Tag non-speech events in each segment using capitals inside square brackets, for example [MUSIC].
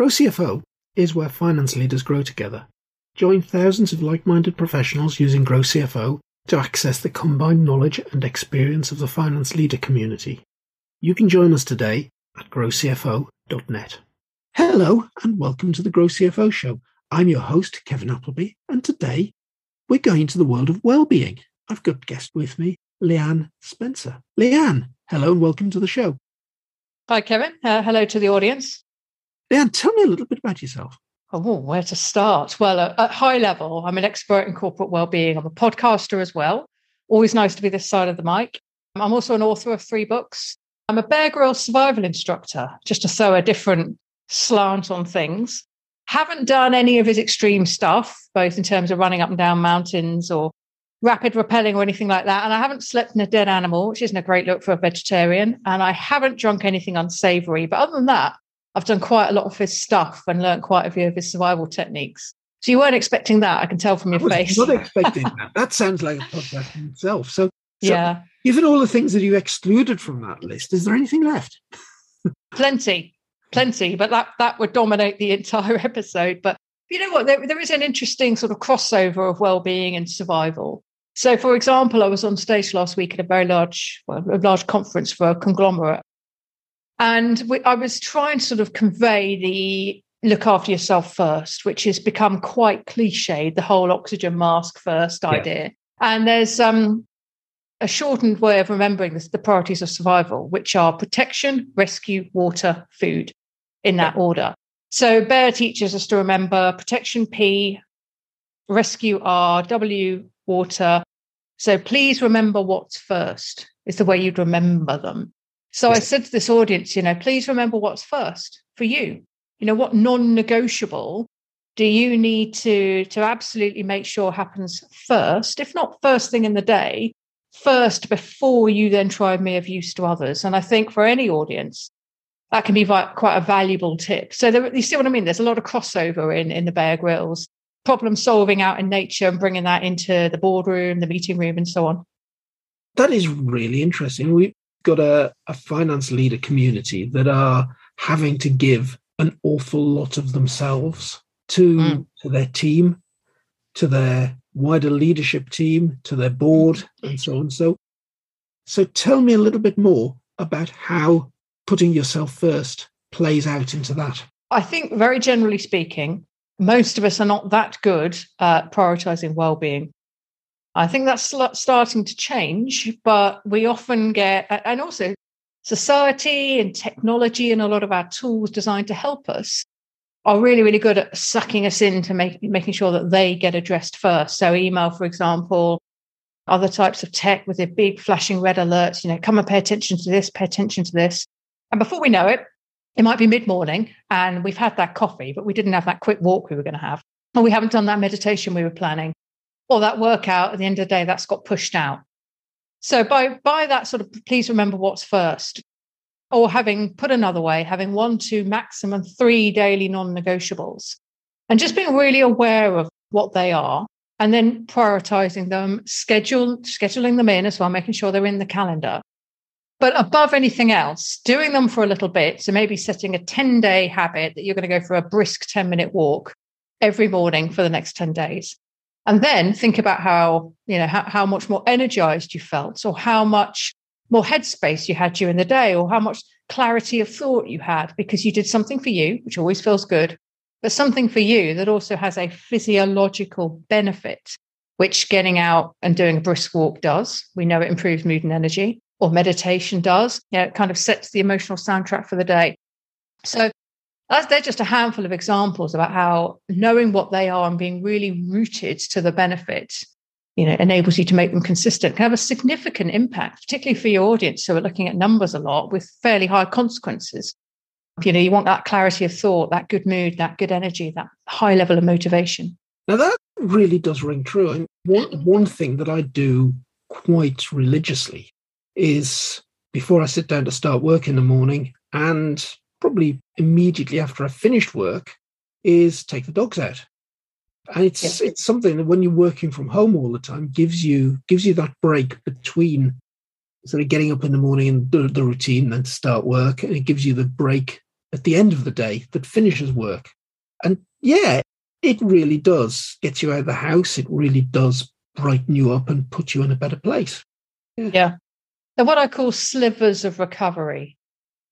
Grow CFO is where finance leaders grow together. Join thousands of like-minded professionals using Grow CFO to access the combined knowledge and experience of the finance leader community. You can join us today at growcfo.net. Hello and welcome to the Grow CFO show. I'm your host, Kevin Appleby, and today we're going to the world of well-being. I've got guest with me, Leanne Spencer. Leanne, hello and welcome to the show. Hi, Kevin. Uh, hello to the audience. Leanne, tell me a little bit about yourself. Oh, where to start? Well, uh, at high level, I'm an expert in corporate well-being. I'm a podcaster as well. Always nice to be this side of the mic. I'm also an author of three books. I'm a Bear Grylls survival instructor, just to throw a different slant on things. Haven't done any of his extreme stuff, both in terms of running up and down mountains or rapid rappelling or anything like that. And I haven't slept in a dead animal, which isn't a great look for a vegetarian. And I haven't drunk anything unsavory. But other than that, I've done quite a lot of his stuff and learned quite a few of his survival techniques. So you weren't expecting that, I can tell from your I face. Not expecting [LAUGHS] that. That sounds like a podcast in itself. So, so yeah, given all the things that you excluded from that list, is there anything left? plenty, plenty, but that that would dominate the entire [LAUGHS] episode. But you know what? There, there is an interesting sort of crossover of well-being and survival. So, for example, I was on stage last week at a very large, well, a large conference for a conglomerate, and we, I was trying to sort of convey the look after yourself first, which has become quite cliched, the whole oxygen mask first yeah. idea. And there's um, a shortened way of remembering this, the priorities of survival, which are protection, rescue, water, food, in that yeah. order. So Bear teaches us to remember protection P, rescue R, W, water. So please remember what's first, is the way you'd remember them. So yes. I said to this audience, you know, please remember what's first for you. You know, what non-negotiable do you need to to absolutely make sure happens first, if not first thing in the day, first before you then try and be of use to others. And I think for any audience, that can be quite a valuable tip. So there, you see what I mean? There's a lot of crossover in in the Bear Grylls, problem solving out in nature and bringing that into the boardroom, the meeting room, and so on. That is really interesting. We got a, a finance leader community that are having to give an awful lot of themselves to, mm. to their team, to their wider leadership team, to their board, and so on. So, so tell me a little bit more about how putting yourself first plays out into that. I think, very generally speaking, most of us are not that good at prioritizing well-being. I think that's starting to change, but we often get, and also society and technology and a lot of our tools designed to help us are really, really good at sucking us into make, making sure that they get addressed first. So, email, for example, other types of tech with their big flashing red alerts, you know, come and pay attention to this, pay attention to this. And before we know it, it might be mid morning and we've had that coffee, but we didn't have that quick walk we were going to have. Or we haven't done that meditation we were planning or that workout at the end of the day that's got pushed out. So by by that sort of please remember what's first. Or having put another way having one two maximum three daily non-negotiables. And just being really aware of what they are and then prioritizing them schedule scheduling them in as well making sure they're in the calendar. But above anything else doing them for a little bit so maybe setting a 10 day habit that you're going to go for a brisk 10 minute walk every morning for the next 10 days and then think about how you know how, how much more energized you felt or how much more headspace you had during the day or how much clarity of thought you had because you did something for you which always feels good but something for you that also has a physiological benefit which getting out and doing a brisk walk does. We know it improves mood and energy or meditation does. Yeah it kind of sets the emotional soundtrack for the day. So that's, they're just a handful of examples about how knowing what they are and being really rooted to the benefit, you know, enables you to make them consistent, can have a significant impact, particularly for your audience who are looking at numbers a lot with fairly high consequences. You know, you want that clarity of thought, that good mood, that good energy, that high level of motivation. Now that really does ring true. And one one thing that I do quite religiously is before I sit down to start work in the morning and probably immediately after I finished work, is take the dogs out. And it's it's something that when you're working from home all the time gives you gives you that break between sort of getting up in the morning and the, the routine, then to start work, and it gives you the break at the end of the day that finishes work. And yeah, it really does get you out of the house. It really does brighten you up and put you in a better place. Yeah. yeah. And what I call slivers of recovery.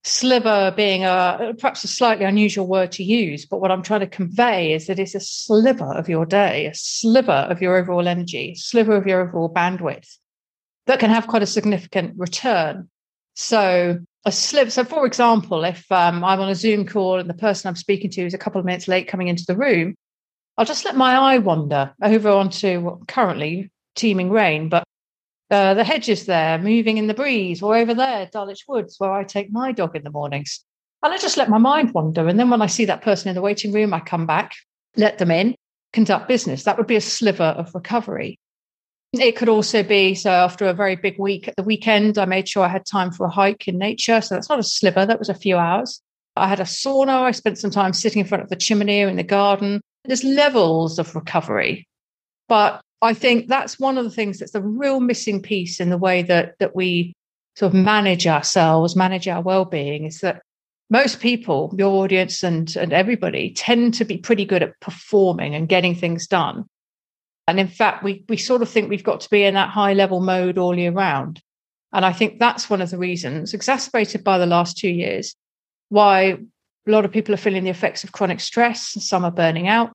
Sliver being a perhaps a slightly unusual word to use, but what I'm trying to convey is that it's a sliver of your day, a sliver of your overall energy, sliver of your overall bandwidth that can have quite a significant return. So a slip. So, for example, if um, I'm on a Zoom call and the person I'm speaking to is a couple of minutes late coming into the room, I'll just let my eye wander over onto what currently teeming rain, but uh, the hedges there moving in the breeze, or over there, Dulwich Woods, where I take my dog in the mornings. And I just let my mind wander. And then when I see that person in the waiting room, I come back, let them in, conduct business. That would be a sliver of recovery. It could also be so after a very big week at the weekend, I made sure I had time for a hike in nature. So that's not a sliver, that was a few hours. I had a sauna. I spent some time sitting in front of the chimney in the garden. There's levels of recovery. But I think that's one of the things that's the real missing piece in the way that that we sort of manage ourselves, manage our well-being, is that most people, your audience and, and everybody, tend to be pretty good at performing and getting things done. And in fact, we, we sort of think we've got to be in that high level mode all year round. And I think that's one of the reasons, exacerbated by the last two years, why a lot of people are feeling the effects of chronic stress and some are burning out,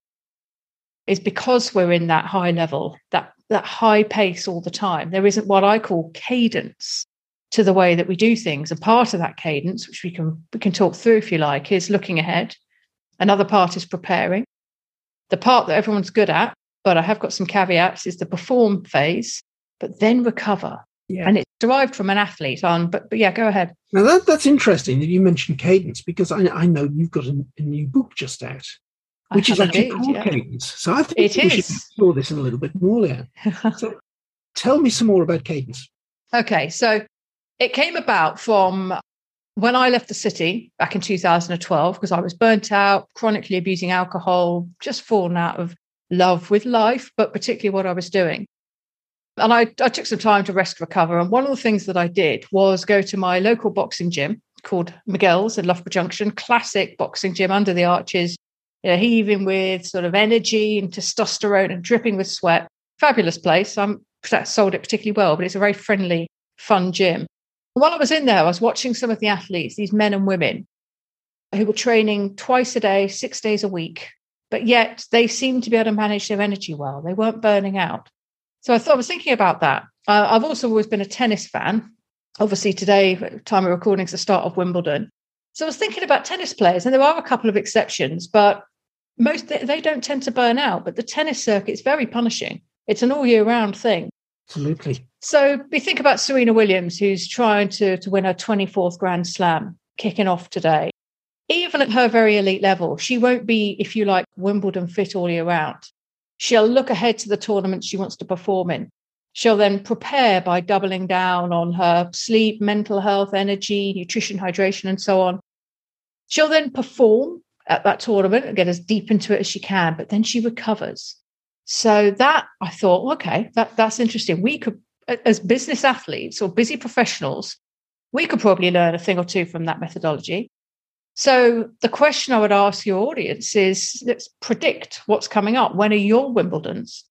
is because we're in that high level, that, that high pace all the time. There isn't what I call cadence to the way that we do things. And part of that cadence, which we can we can talk through if you like, is looking ahead. Another part is preparing. The part that everyone's good at but I have got some caveats is the perform phase, but then recover. Yeah. And it's derived from an athlete on, but, but yeah, go ahead. Now that, that's interesting that you mentioned cadence because I, I know you've got a, a new book just out, which is actually indeed, called yeah. Cadence. So I think it we is. should explore this in a little bit more, Leanne. [LAUGHS] so tell me some more about Cadence. Okay, so it came about from when I left the city back in 2012 because I was burnt out, chronically abusing alcohol, just fallen out of love with life, but particularly what I was doing. And I, I took some time to rest recover. And one of the things that I did was go to my local boxing gym called Miguel's in Loughborough Junction, classic boxing gym under the arches, you know, heaving with sort of energy and testosterone and dripping with sweat. Fabulous place. I'm sold it particularly well, but it's a very friendly, fun gym. While I was in there, I was watching some of the athletes, these men and women who were training twice a day, six days a week, but yet they seemed to be able to manage their energy well. They weren't burning out. So I thought I was thinking about that. Uh, I've also always been a tennis fan. Obviously, today, time of recording is the start of Wimbledon. So I was thinking about tennis players, and there are a couple of exceptions, but most they don't tend to burn out. But the tennis circuit is very punishing. It's an all year round thing. Absolutely. So we think about Serena Williams, who's trying to, to win her 24th Grand Slam, kicking off today even at her very elite level, she won't be, if you like, Wimbledon fit all year round. She'll look ahead to the tournament she wants to perform in. She'll then prepare by doubling down on her sleep, mental health, energy, nutrition, hydration, and so on. She'll then perform at that tournament and get as deep into it as she can, but then she recovers. So that I thought, okay, that, that's interesting. We could, as business athletes or busy professionals, we could probably learn a thing or two from that methodology. So the question I would ask your audience is let's predict what's coming up. When are your Wimbledons?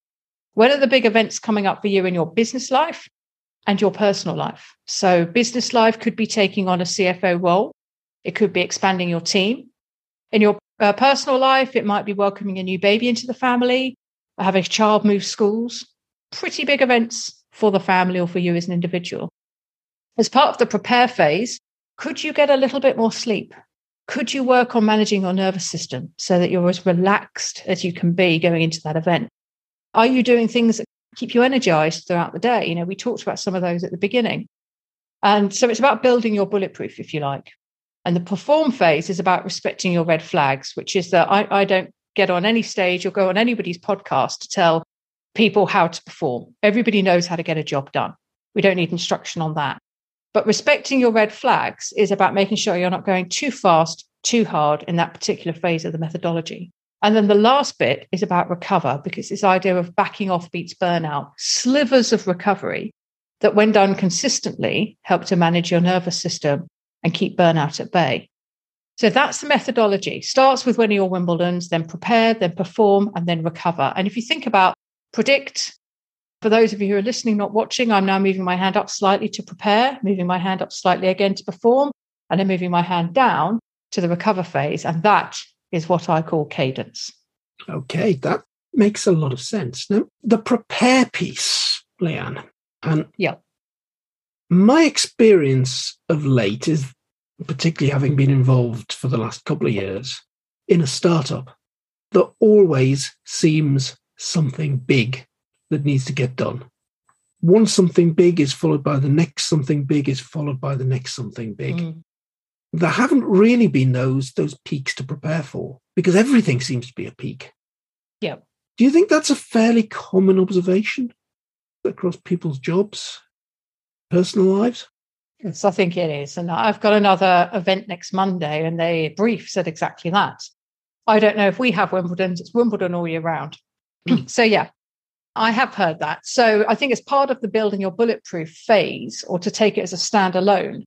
When are the big events coming up for you in your business life and your personal life? So business life could be taking on a CFO role. It could be expanding your team. In your uh, personal life, it might be welcoming a new baby into the family, having a child move schools. Pretty big events for the family or for you as an individual. As part of the prepare phase, could you get a little bit more sleep? Could you work on managing your nervous system so that you're as relaxed as you can be going into that event? Are you doing things that keep you energized throughout the day? You know, we talked about some of those at the beginning. And so it's about building your bulletproof, if you like. And the perform phase is about respecting your red flags, which is that I, I don't get on any stage or go on anybody's podcast to tell people how to perform. Everybody knows how to get a job done. We don't need instruction on that. But respecting your red flags is about making sure you're not going too fast, too hard in that particular phase of the methodology. And then the last bit is about recover, because this idea of backing off beats burnout, slivers of recovery that, when done consistently, help to manage your nervous system and keep burnout at bay. So that's the methodology. Starts with winning your Wimbledons, then prepare, then perform, and then recover. And if you think about predict, for those of you who are listening, not watching, I'm now moving my hand up slightly to prepare, moving my hand up slightly again to perform, and then moving my hand down to the recover phase. And that is what I call cadence. Okay, that makes a lot of sense. Now, the prepare piece, Leanne, and yeah. My experience of late is particularly having been involved for the last couple of years in a startup, there always seems something big that needs to get done. One something big is followed by the next something big is followed by the next something big. Mm. There haven't really been those those peaks to prepare for because everything seems to be a peak. Yeah. Do you think that's a fairly common observation across people's jobs, personal lives? Yes, I think it is. And I've got another event next Monday, and the brief said exactly that. I don't know if we have Wimbledon, it's Wimbledon all year round. Mm. [CLEARS THROAT] so, yeah, I have heard that. So, I think it's part of the building your bulletproof phase, or to take it as a standalone,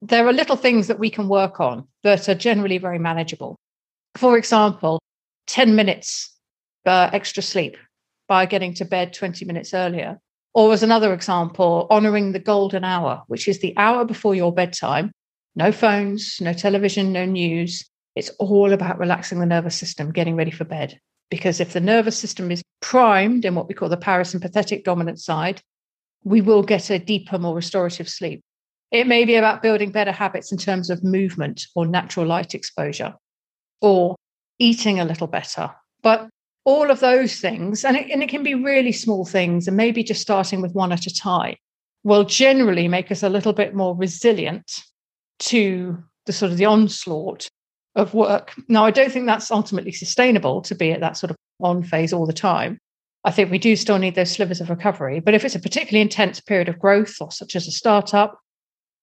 there are little things that we can work on that are generally very manageable. For example, 10 minutes uh, extra sleep by getting to bed 20 minutes earlier or, as another example, honoring the golden hour, which is the hour before your bedtime. No phones, no television, no news. It's all about relaxing the nervous system, getting ready for bed. Because if the nervous system is primed in what we call the parasympathetic dominant side, we will get a deeper, more restorative sleep. It may be about building better habits in terms of movement or natural light exposure or eating a little better. But all of those things, and it, and it can be really small things, and maybe just starting with one at a time, will generally make us a little bit more resilient to the sort of the onslaught of work. Now, I don't think that's ultimately sustainable to be at that sort of on phase all the time. I think we do still need those slivers of recovery. But if it's a particularly intense period of growth, or such as a startup,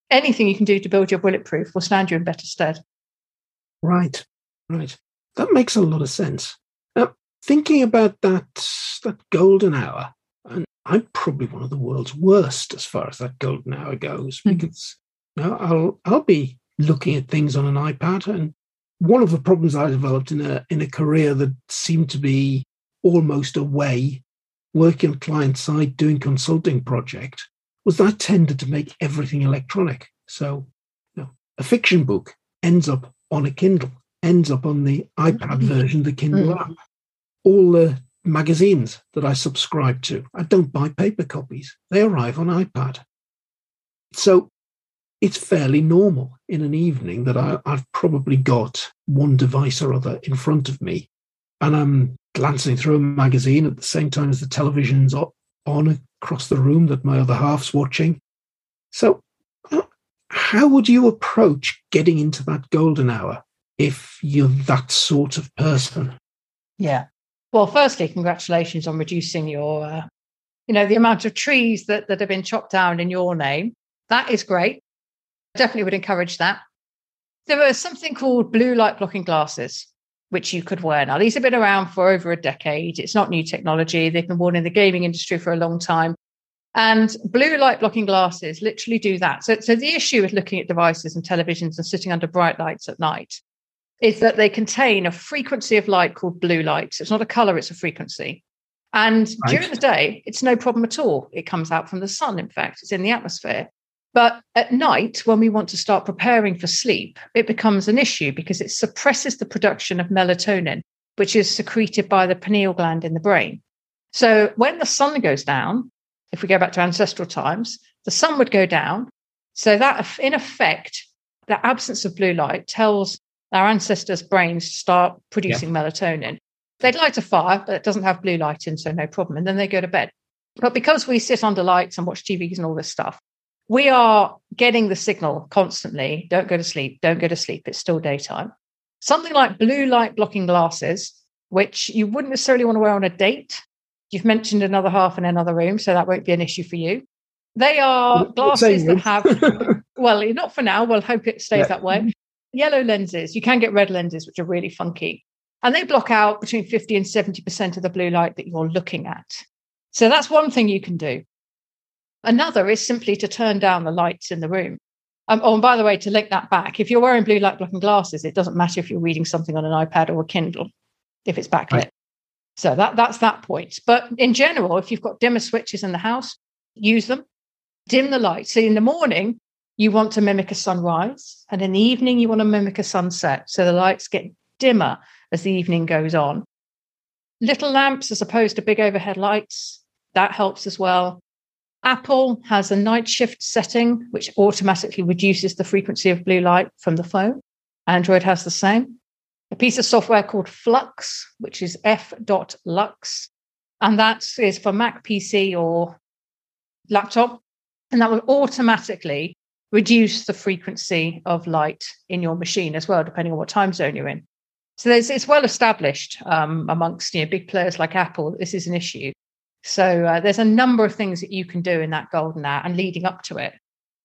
anything you can do to build your bulletproof will stand you in better stead. Right, right. That makes a lot of sense thinking about that that golden hour, and I'm probably one of the world's worst as far as that golden hour goes mm. because you know, I'll I'll be looking at things on an iPad, and one of the problems I developed in a in a career that seemed to be almost away, working client side doing consulting project, was that I tended to make everything electronic. So, you know, a fiction book ends up on a Kindle, ends up on the iPad version, of the Kindle mm. app all the magazines that I subscribe to. I don't buy paper copies, they arrive on iPad. So it's fairly normal in an evening that I, have probably got one device or other in front of me and I'm glancing through a magazine at the same time as the television's on across the room that my other half's watching. So, uh, how would you approach getting into that golden hour if you're that sort of person? Yeah. Well, firstly, congratulations on reducing your, uh, you know, the amount of trees that, that have been chopped down in your name. That is great. Definitely would encourage that. There something called blue light blocking glasses, which you could wear. Now, these have been around for over a decade. It's not new technology. They've been worn in the gaming industry for a long time. And blue light blocking glasses literally do that. So, so the issue with looking at devices and televisions and sitting under bright lights at night is that they contain a frequency of light called blue light. It's not a color, it's a frequency. And right. during the day, it's no problem at all. It comes out from the sun, in fact, it's in the atmosphere. But at night, when we want to start preparing for sleep, it becomes an issue because it suppresses the production of melatonin, which is secreted by the pineal gland in the brain. So when the sun goes down, if we go back to ancestral times, the sun would go down. So that, in effect, the absence of blue light tells our ancestors' brains start producing yeah. melatonin. They'd light a fire, but it doesn't have blue light in, so no problem. And then they go to bed. But because we sit under lights and watch TVs and all this stuff, we are getting the signal constantly don't go to sleep, don't go to sleep. It's still daytime. Something like blue light blocking glasses, which you wouldn't necessarily want to wear on a date. You've mentioned another half in another room, so that won't be an issue for you. They are glasses that have, [LAUGHS] well, not for now. We'll hope it stays yeah. that way yellow lenses. You can get red lenses, which are really funky. And they block out between 50 and 70% of the blue light that you're looking at. So that's one thing you can do. Another is simply to turn down the lights in the room. Um, oh, and by the way, to link that back, if you're wearing blue light blocking glasses, it doesn't matter if you're reading something on an iPad or a Kindle if it's backlit. Right. So that that's that point. But in general, if you've got dimmer switches in the house, use them. Dim the light. So in the morning, you want to mimic a sunrise, and in the evening, you want to mimic a sunset. So the lights get dimmer as the evening goes on. Little lamps as opposed to big overhead lights, that helps as well. Apple has a night shift setting, which automatically reduces the frequency of blue light from the phone. Android has the same. A piece of software called Flux, which is f.lux, and that is for Mac PC or laptop. And that will automatically reduce the frequency of light in your machine as well, depending on what time zone you're in. So it's well established um, amongst you know, big players like Apple. This is an issue. So uh, there's a number of things that you can do in that golden hour and leading up to it.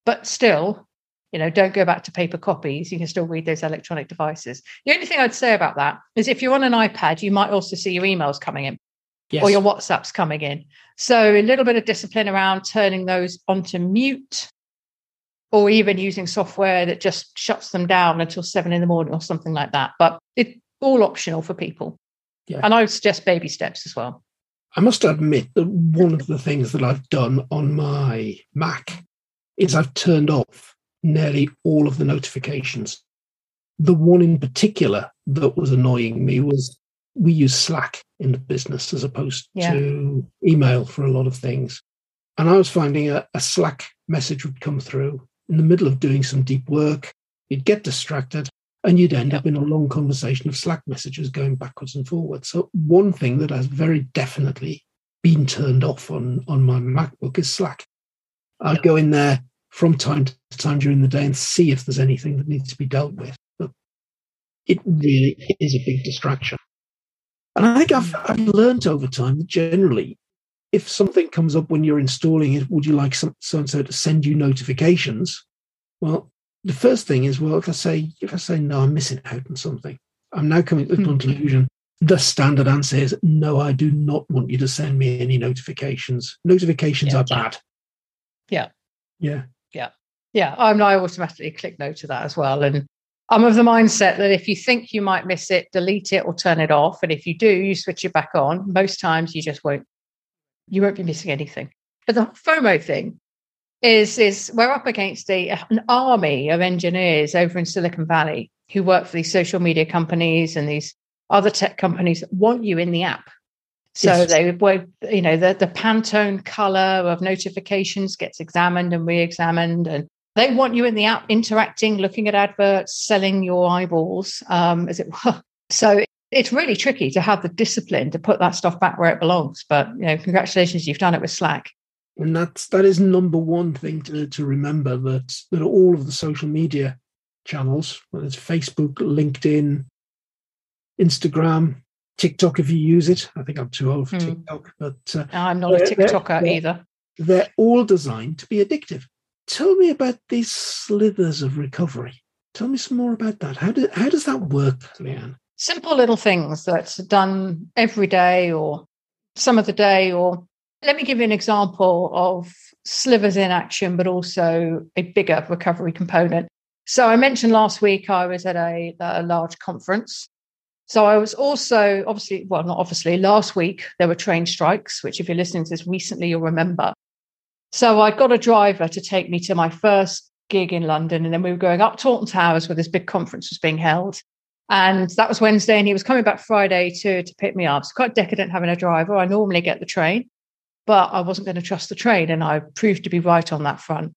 But still, you know, don't go back to paper copies. You can still read those electronic devices. The only thing I'd say about that is if you're on an iPad, you might also see your emails coming in yes. or your WhatsApps coming in. So a little bit of discipline around turning those onto mute or even using software that just shuts them down until seven in the morning or something like that. But it's all optional for people. Yeah. And I would suggest baby steps as well. I must admit that one of the things that I've done on my Mac is I've turned off nearly all of the notifications. The one in particular that was annoying me was we use Slack in the business as opposed yeah. to email for a lot of things. And I was finding a, a Slack message would come through in the middle of doing some deep work, you'd get distracted and you'd end up in a long conversation of Slack messages going backwards and forwards. So one thing that has very definitely been turned off on, on my MacBook is Slack. I go in there from time to time during the day and see if there's anything that needs to be dealt with. But it really is a big distraction. And I think I've, I've learned over time that generally if something comes up when you're installing it, would you like so and so to send you notifications? Well, the first thing is, well, if I say if I say no, I'm missing out on something. I'm now coming to the mm-hmm. conclusion. The standard answer is no, I do not want you to send me any notifications. Notifications yeah. are bad. Yeah. Yeah. Yeah. Yeah. I'm I automatically click no to that as well. And I'm of the mindset that if you think you might miss it, delete it or turn it off. And if you do, you switch it back on. Most times you just won't you won't be missing anything. But the FOMO thing is is we're up against a, an army of engineers over in Silicon Valley who work for these social media companies and these other tech companies that want you in the app. So yes. they would, you know, the, the Pantone color of notifications gets examined and re-examined, and they want you in the app interacting, looking at adverts, selling your eyeballs, um, as it were. [LAUGHS] So it's really tricky to have the discipline to put that stuff back where it belongs. But you know, congratulations, you've done it with Slack. And that's that is number one thing to, to remember that that all of the social media channels, whether it's Facebook, LinkedIn, Instagram, TikTok, if you use it. I think I'm too old for hmm. TikTok, but uh, I'm not a TikToker they're, either. They're all designed to be addictive. Tell me about these slithers of recovery. Tell me some more about that. How do, how does that work, Leanne? Simple little things that's done every day or some of the day or let me give you an example of slivers in action but also a bigger recovery component. So i mentioned last week i was at a, a large conference. So i was also obviously well not obviously last week there were train strikes which if you're listening to this recently you'll remember. So i got a driver to take me to my first gig in london and then we were going up Alton Towers where this big conference was being held and that was Wednesday, and he was coming back Friday to, to pick me up. It's quite decadent having a driver. I normally get the train, but I wasn't going to trust the train. And I proved to be right on that front.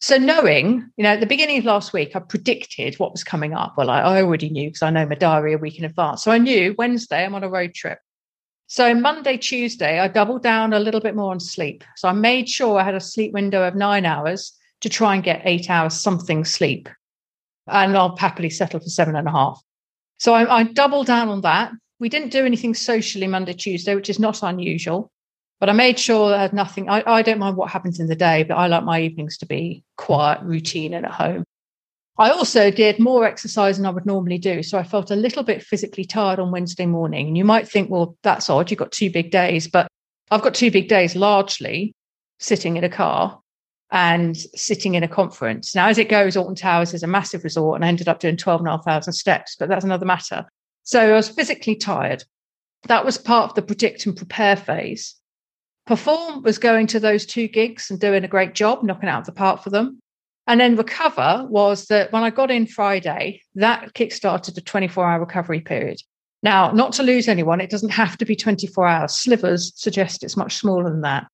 So, knowing, you know, at the beginning of last week, I predicted what was coming up. Well, I, I already knew because I know my diary a week in advance. So, I knew Wednesday I'm on a road trip. So, Monday, Tuesday, I doubled down a little bit more on sleep. So, I made sure I had a sleep window of nine hours to try and get eight hours something sleep. And I'll happily settle for seven and a half. So I, I doubled down on that. We didn't do anything socially Monday, Tuesday, which is not unusual. But I made sure I had nothing. I, I don't mind what happens in the day, but I like my evenings to be quiet, routine, and at home. I also did more exercise than I would normally do. So I felt a little bit physically tired on Wednesday morning. And you might think, well, that's odd. You've got two big days. But I've got two big days largely sitting in a car and sitting in a conference. Now, as it goes, Alton Towers is a massive resort, and I ended up doing 12,500 steps, but that's another matter. So I was physically tired. That was part of the predict and prepare phase. Perform was going to those two gigs and doing a great job, knocking out the park for them. And then recover was that when I got in Friday, that kickstarted a 24 hour recovery period. Now, not to lose anyone, it doesn't have to be 24 hours. Slivers suggest it's much smaller than that.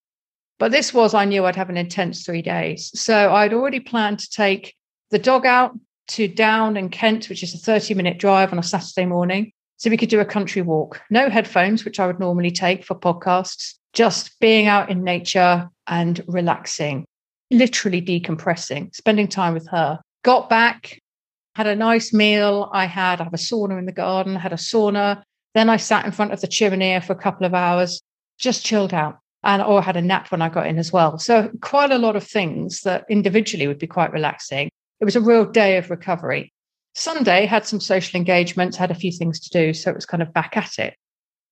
But this was, I knew I'd have an intense three days. So I'd already planned to take the dog out to Down and Kent, which is a 30 minute drive on a Saturday morning. So we could do a country walk. No headphones, which I would normally take for podcasts, just being out in nature and relaxing, literally decompressing, spending time with her. Got back, had a nice meal. I had I have a sauna in the garden, had a sauna. Then I sat in front of the chimney for a couple of hours, just chilled out. And or had a nap when I got in as well. So quite a lot of things that individually would be quite relaxing. It was a real day of recovery. Sunday had some social engagements, had a few things to do. So it was kind of back at it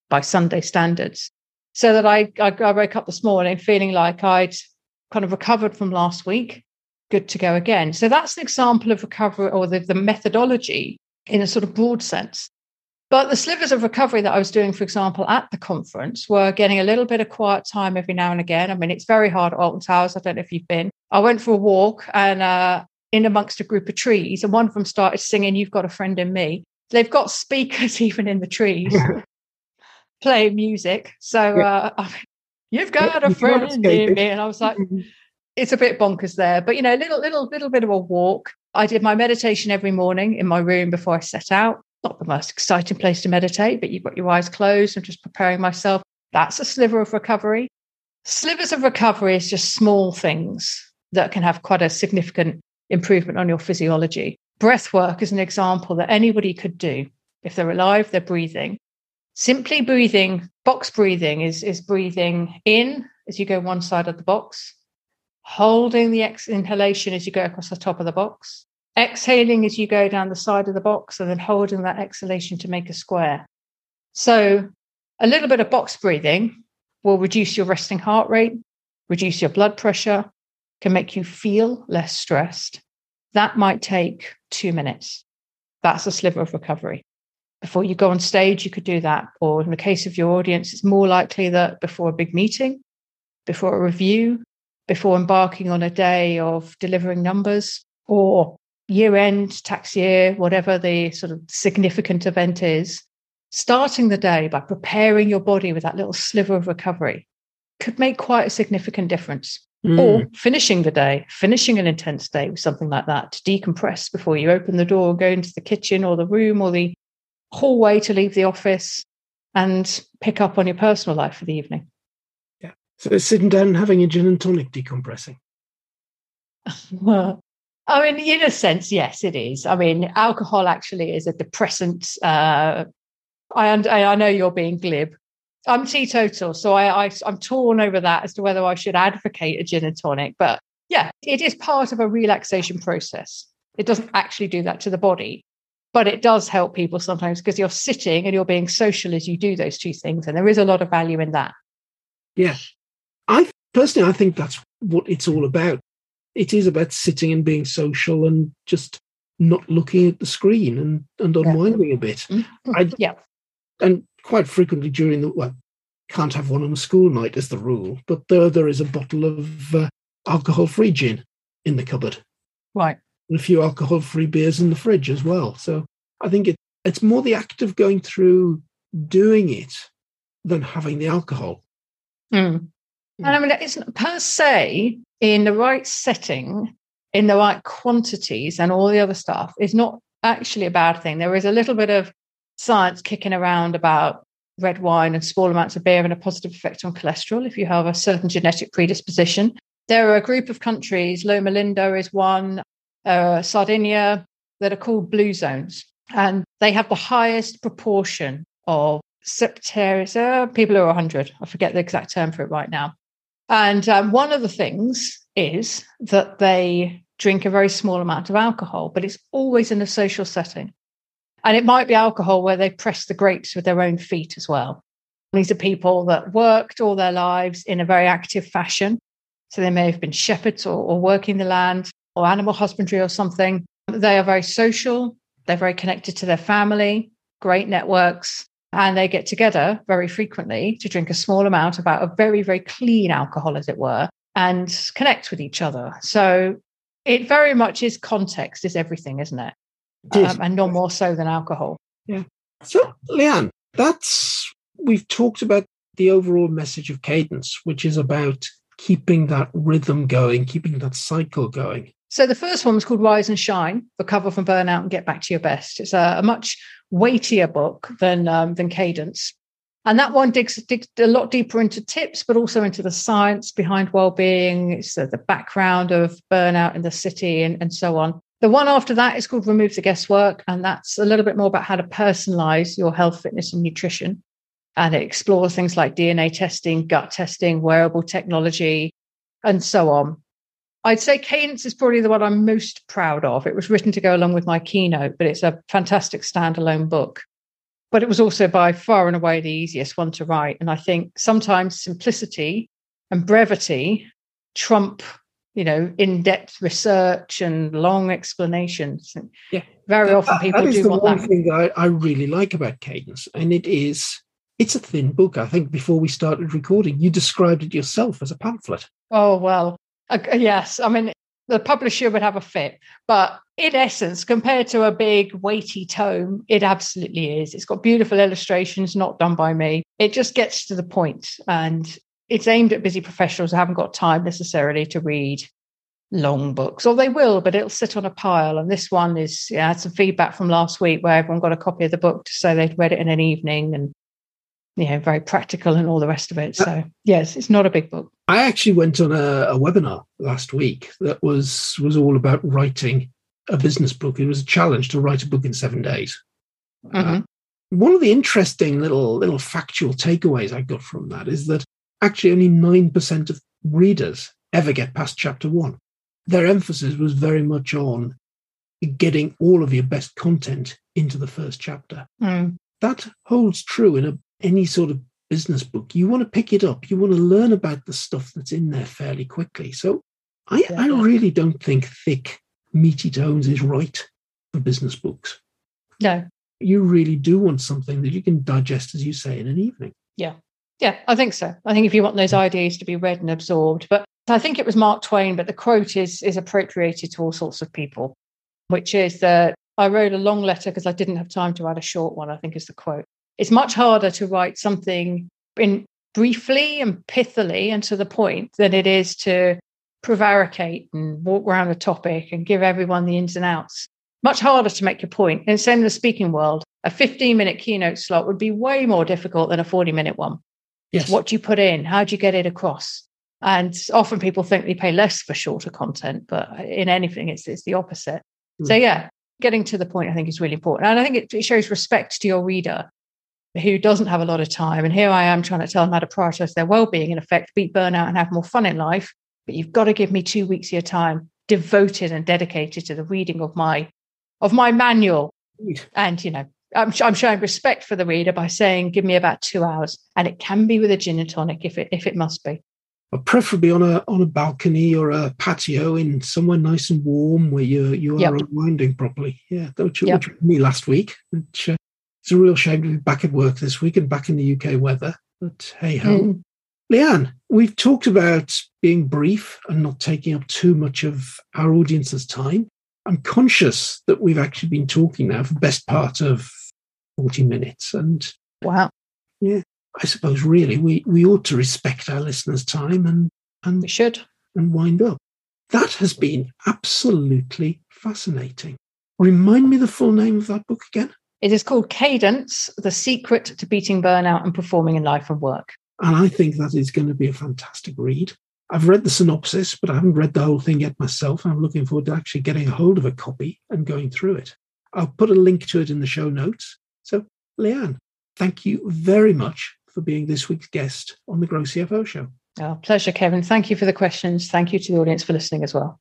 by Sunday standards. So that I, I, I woke up this morning feeling like I'd kind of recovered from last week, good to go again. So that's an example of recovery or the, the methodology in a sort of broad sense. But the slivers of recovery that I was doing, for example, at the conference were getting a little bit of quiet time every now and again. I mean, it's very hard at Alton Towers. I don't know if you've been. I went for a walk and uh, in amongst a group of trees, and one of them started singing, You've Got a Friend in Me. They've got speakers [LAUGHS] even in the trees [LAUGHS] playing music. So, yeah. uh, You've got a friend in me. And I was like, mm-hmm. It's a bit bonkers there. But, you know, little, little, little bit of a walk. I did my meditation every morning in my room before I set out not the most exciting place to meditate, but you've got your eyes closed. I'm just preparing myself. That's a sliver of recovery. Slivers of recovery is just small things that can have quite a significant improvement on your physiology. Breath work is an example that anybody could do. If they're alive, they're breathing. Simply breathing, box breathing is, is breathing in as you go one side of the box, holding the ex- inhalation as you go across the top of the box, exhaling as you go down the side of the box and then holding that exhalation to make a square. So, a little bit of box breathing will reduce your resting heart rate, reduce your blood pressure, can make you feel less stressed. That might take two minutes. That's a sliver of recovery. Before you go on stage, you could do that. Or in the case of your audience, it's more likely that before a big meeting, before a review, before embarking on a day of delivering numbers, or year end, tax year, whatever the sort of significant event is, starting the day by preparing your body with that little sliver of recovery could make quite a significant difference. Mm. Or finishing the day, finishing an intense day with something like that to decompress before you open the door, go into the kitchen or the room or the hallway to leave the office and pick up on your personal life for the evening. Yeah. So sitting down and having a gin and tonic decompressing. [LAUGHS] well, I mean, in a sense, yes, it is. I mean, alcohol actually is a depressant. Uh, I, I know you're being glib. I'm teetotal, so I, I I'm torn over that as to whether I should advocate a gin and tonic. But yeah, it is part of a relaxation process. It doesn't actually do that to the body, but it does help people sometimes because you're sitting and you're being social as you do those two things, and there is a lot of value in that. Yeah, I personally I think that's what it's all about it is about sitting and being social and just not looking at the screen and, and unwinding yeah. a bit. Mm-hmm. I, [LAUGHS] yeah. And quite frequently during the, well, can't have one on a school night is the rule, but there, there is a bottle of uh, alcohol free gin in the cupboard. Right. And a few alcohol free beers in the fridge as well. So I think it, it's more the act of going through doing it than having the alcohol. Mm. And I mean, it's per se in the right setting, in the right quantities, and all the other stuff is not actually a bad thing. There is a little bit of science kicking around about red wine and small amounts of beer and a positive effect on cholesterol if you have a certain genetic predisposition. There are a group of countries, Loma Linda is one, uh, Sardinia, that are called blue zones. And they have the highest proportion of septaris, uh, people who are 100. I forget the exact term for it right now. And um, one of the things is that they drink a very small amount of alcohol, but it's always in a social setting. And it might be alcohol where they press the grapes with their own feet as well. These are people that worked all their lives in a very active fashion. So they may have been shepherds or, or working the land or animal husbandry or something. They are very social. They're very connected to their family, great networks, and they get together very frequently to drink a small amount, about a very, very clean alcohol, as it were, and connect with each other. So it very much is context, is everything, isn't it? it is. Um, and no more so than alcohol. Yeah. So, Leanne, that's we've talked about the overall message of cadence, which is about keeping that rhythm going, keeping that cycle going. So the first one was called Rise and Shine: Recover from Burnout and Get Back to Your Best. It's a, a much weightier book than um, than Cadence, and that one digs, digs a lot deeper into tips, but also into the science behind well-being, it's the, the background of burnout in the city, and, and so on. The one after that is called Remove the Guesswork, and that's a little bit more about how to personalize your health, fitness, and nutrition. And it explores things like DNA testing, gut testing, wearable technology, and so on. I'd say Cadence is probably the one I'm most proud of. It was written to go along with my keynote, but it's a fantastic standalone book. But it was also by far and away the easiest one to write. And I think sometimes simplicity and brevity trump, you know, in-depth research and long explanations. Yeah. Very often people that do the want one that. thing that I, I really like about Cadence, and it is it's a thin book. I think before we started recording, you described it yourself as a pamphlet. Oh well, uh, yes. I mean, the publisher would have a fit, but in essence, compared to a big weighty tome, it absolutely is. It's got beautiful illustrations, not done by me. It just gets to the point, and it's aimed at busy professionals who haven't got time necessarily to read long books, or they will, but it'll sit on a pile. And this one is, yeah, I had some feedback from last week where everyone got a copy of the book to say they'd read it in an evening and you know, very practical and all the rest of it. So yes, it's not a big book. I actually went on a, a webinar last week that was was all about writing a business book. It was a challenge to write a book in seven days. Mm-hmm. Uh, one of the interesting little little factual takeaways I got from that is that actually only nine percent of readers ever get past chapter one. Their emphasis was very much on getting all of your best content into the first chapter. Mm. That holds true in a any sort of business book, you want to pick it up. You want to learn about the stuff that's in there fairly quickly. So I, Yeah. I really don't think thick, meaty tones is right for business books. No, You really do want something that you can digest, as you say, in an evening. Yeah, Yeah, I think so. I think if you want those ideas to be read and absorbed, but I think it was Mark Twain, but the quote is is appropriated to all sorts of people, which is that I wrote a long letter because I didn't have time to add a short one. I think is the quote. It's much harder to write something in briefly and pithily and to the point than it is to prevaricate and walk around a topic and give everyone the ins and outs. Much harder to make your point. And same in the speaking world. A 15 minute keynote slot would be way more difficult than a 40 minute one. Yes. What do you put in? How do you get it across? And often people think they pay less for shorter content, but in anything, it's, it's the opposite. So, Mm. yeah, getting to the point, I think, is really important. And I think it, it shows respect to your reader who doesn't have a lot of time. And here I am trying to tell them how to prioritize their well being, in effect, beat burnout and have more fun in life. But you've got to give me two weeks of your time devoted and dedicated to the reading of my of my manual and you know I'm, I'm showing respect for the reader by saying give me about two hours and it can be with a gin and tonic if it if it must be But preferably on a on a balcony or a patio in somewhere nice and warm where you you Yep. are unwinding properly. Yeah, Yep. which was me last week. Which, uh, it's a real shame to be back at work this week and back in the UK weather. But hey ho. Mm. Leanne, we've talked about being brief and not taking up too much of our audience's time. I'm conscious that we've actually been talking now for the best part of 40 minutes. And wow Yeah. I suppose really we, we ought to respect our listeners' time and, and we should and wind up. That has been absolutely fascinating. Remind me the full name of that book again. It is called cadence the secret to beating burnout and performing in life and work And I think that is going to be a fantastic read. I've read the synopsis, but I haven't read the whole thing yet myself. I'm looking forward to actually getting a hold of a copy and going through it. I'll put a link to it in the show notes. So, Leanne, thank you very much for being this week's guest on the Grow CFO show. oh, pleasure kevin thank you for the questions thank you to the audience for listening as well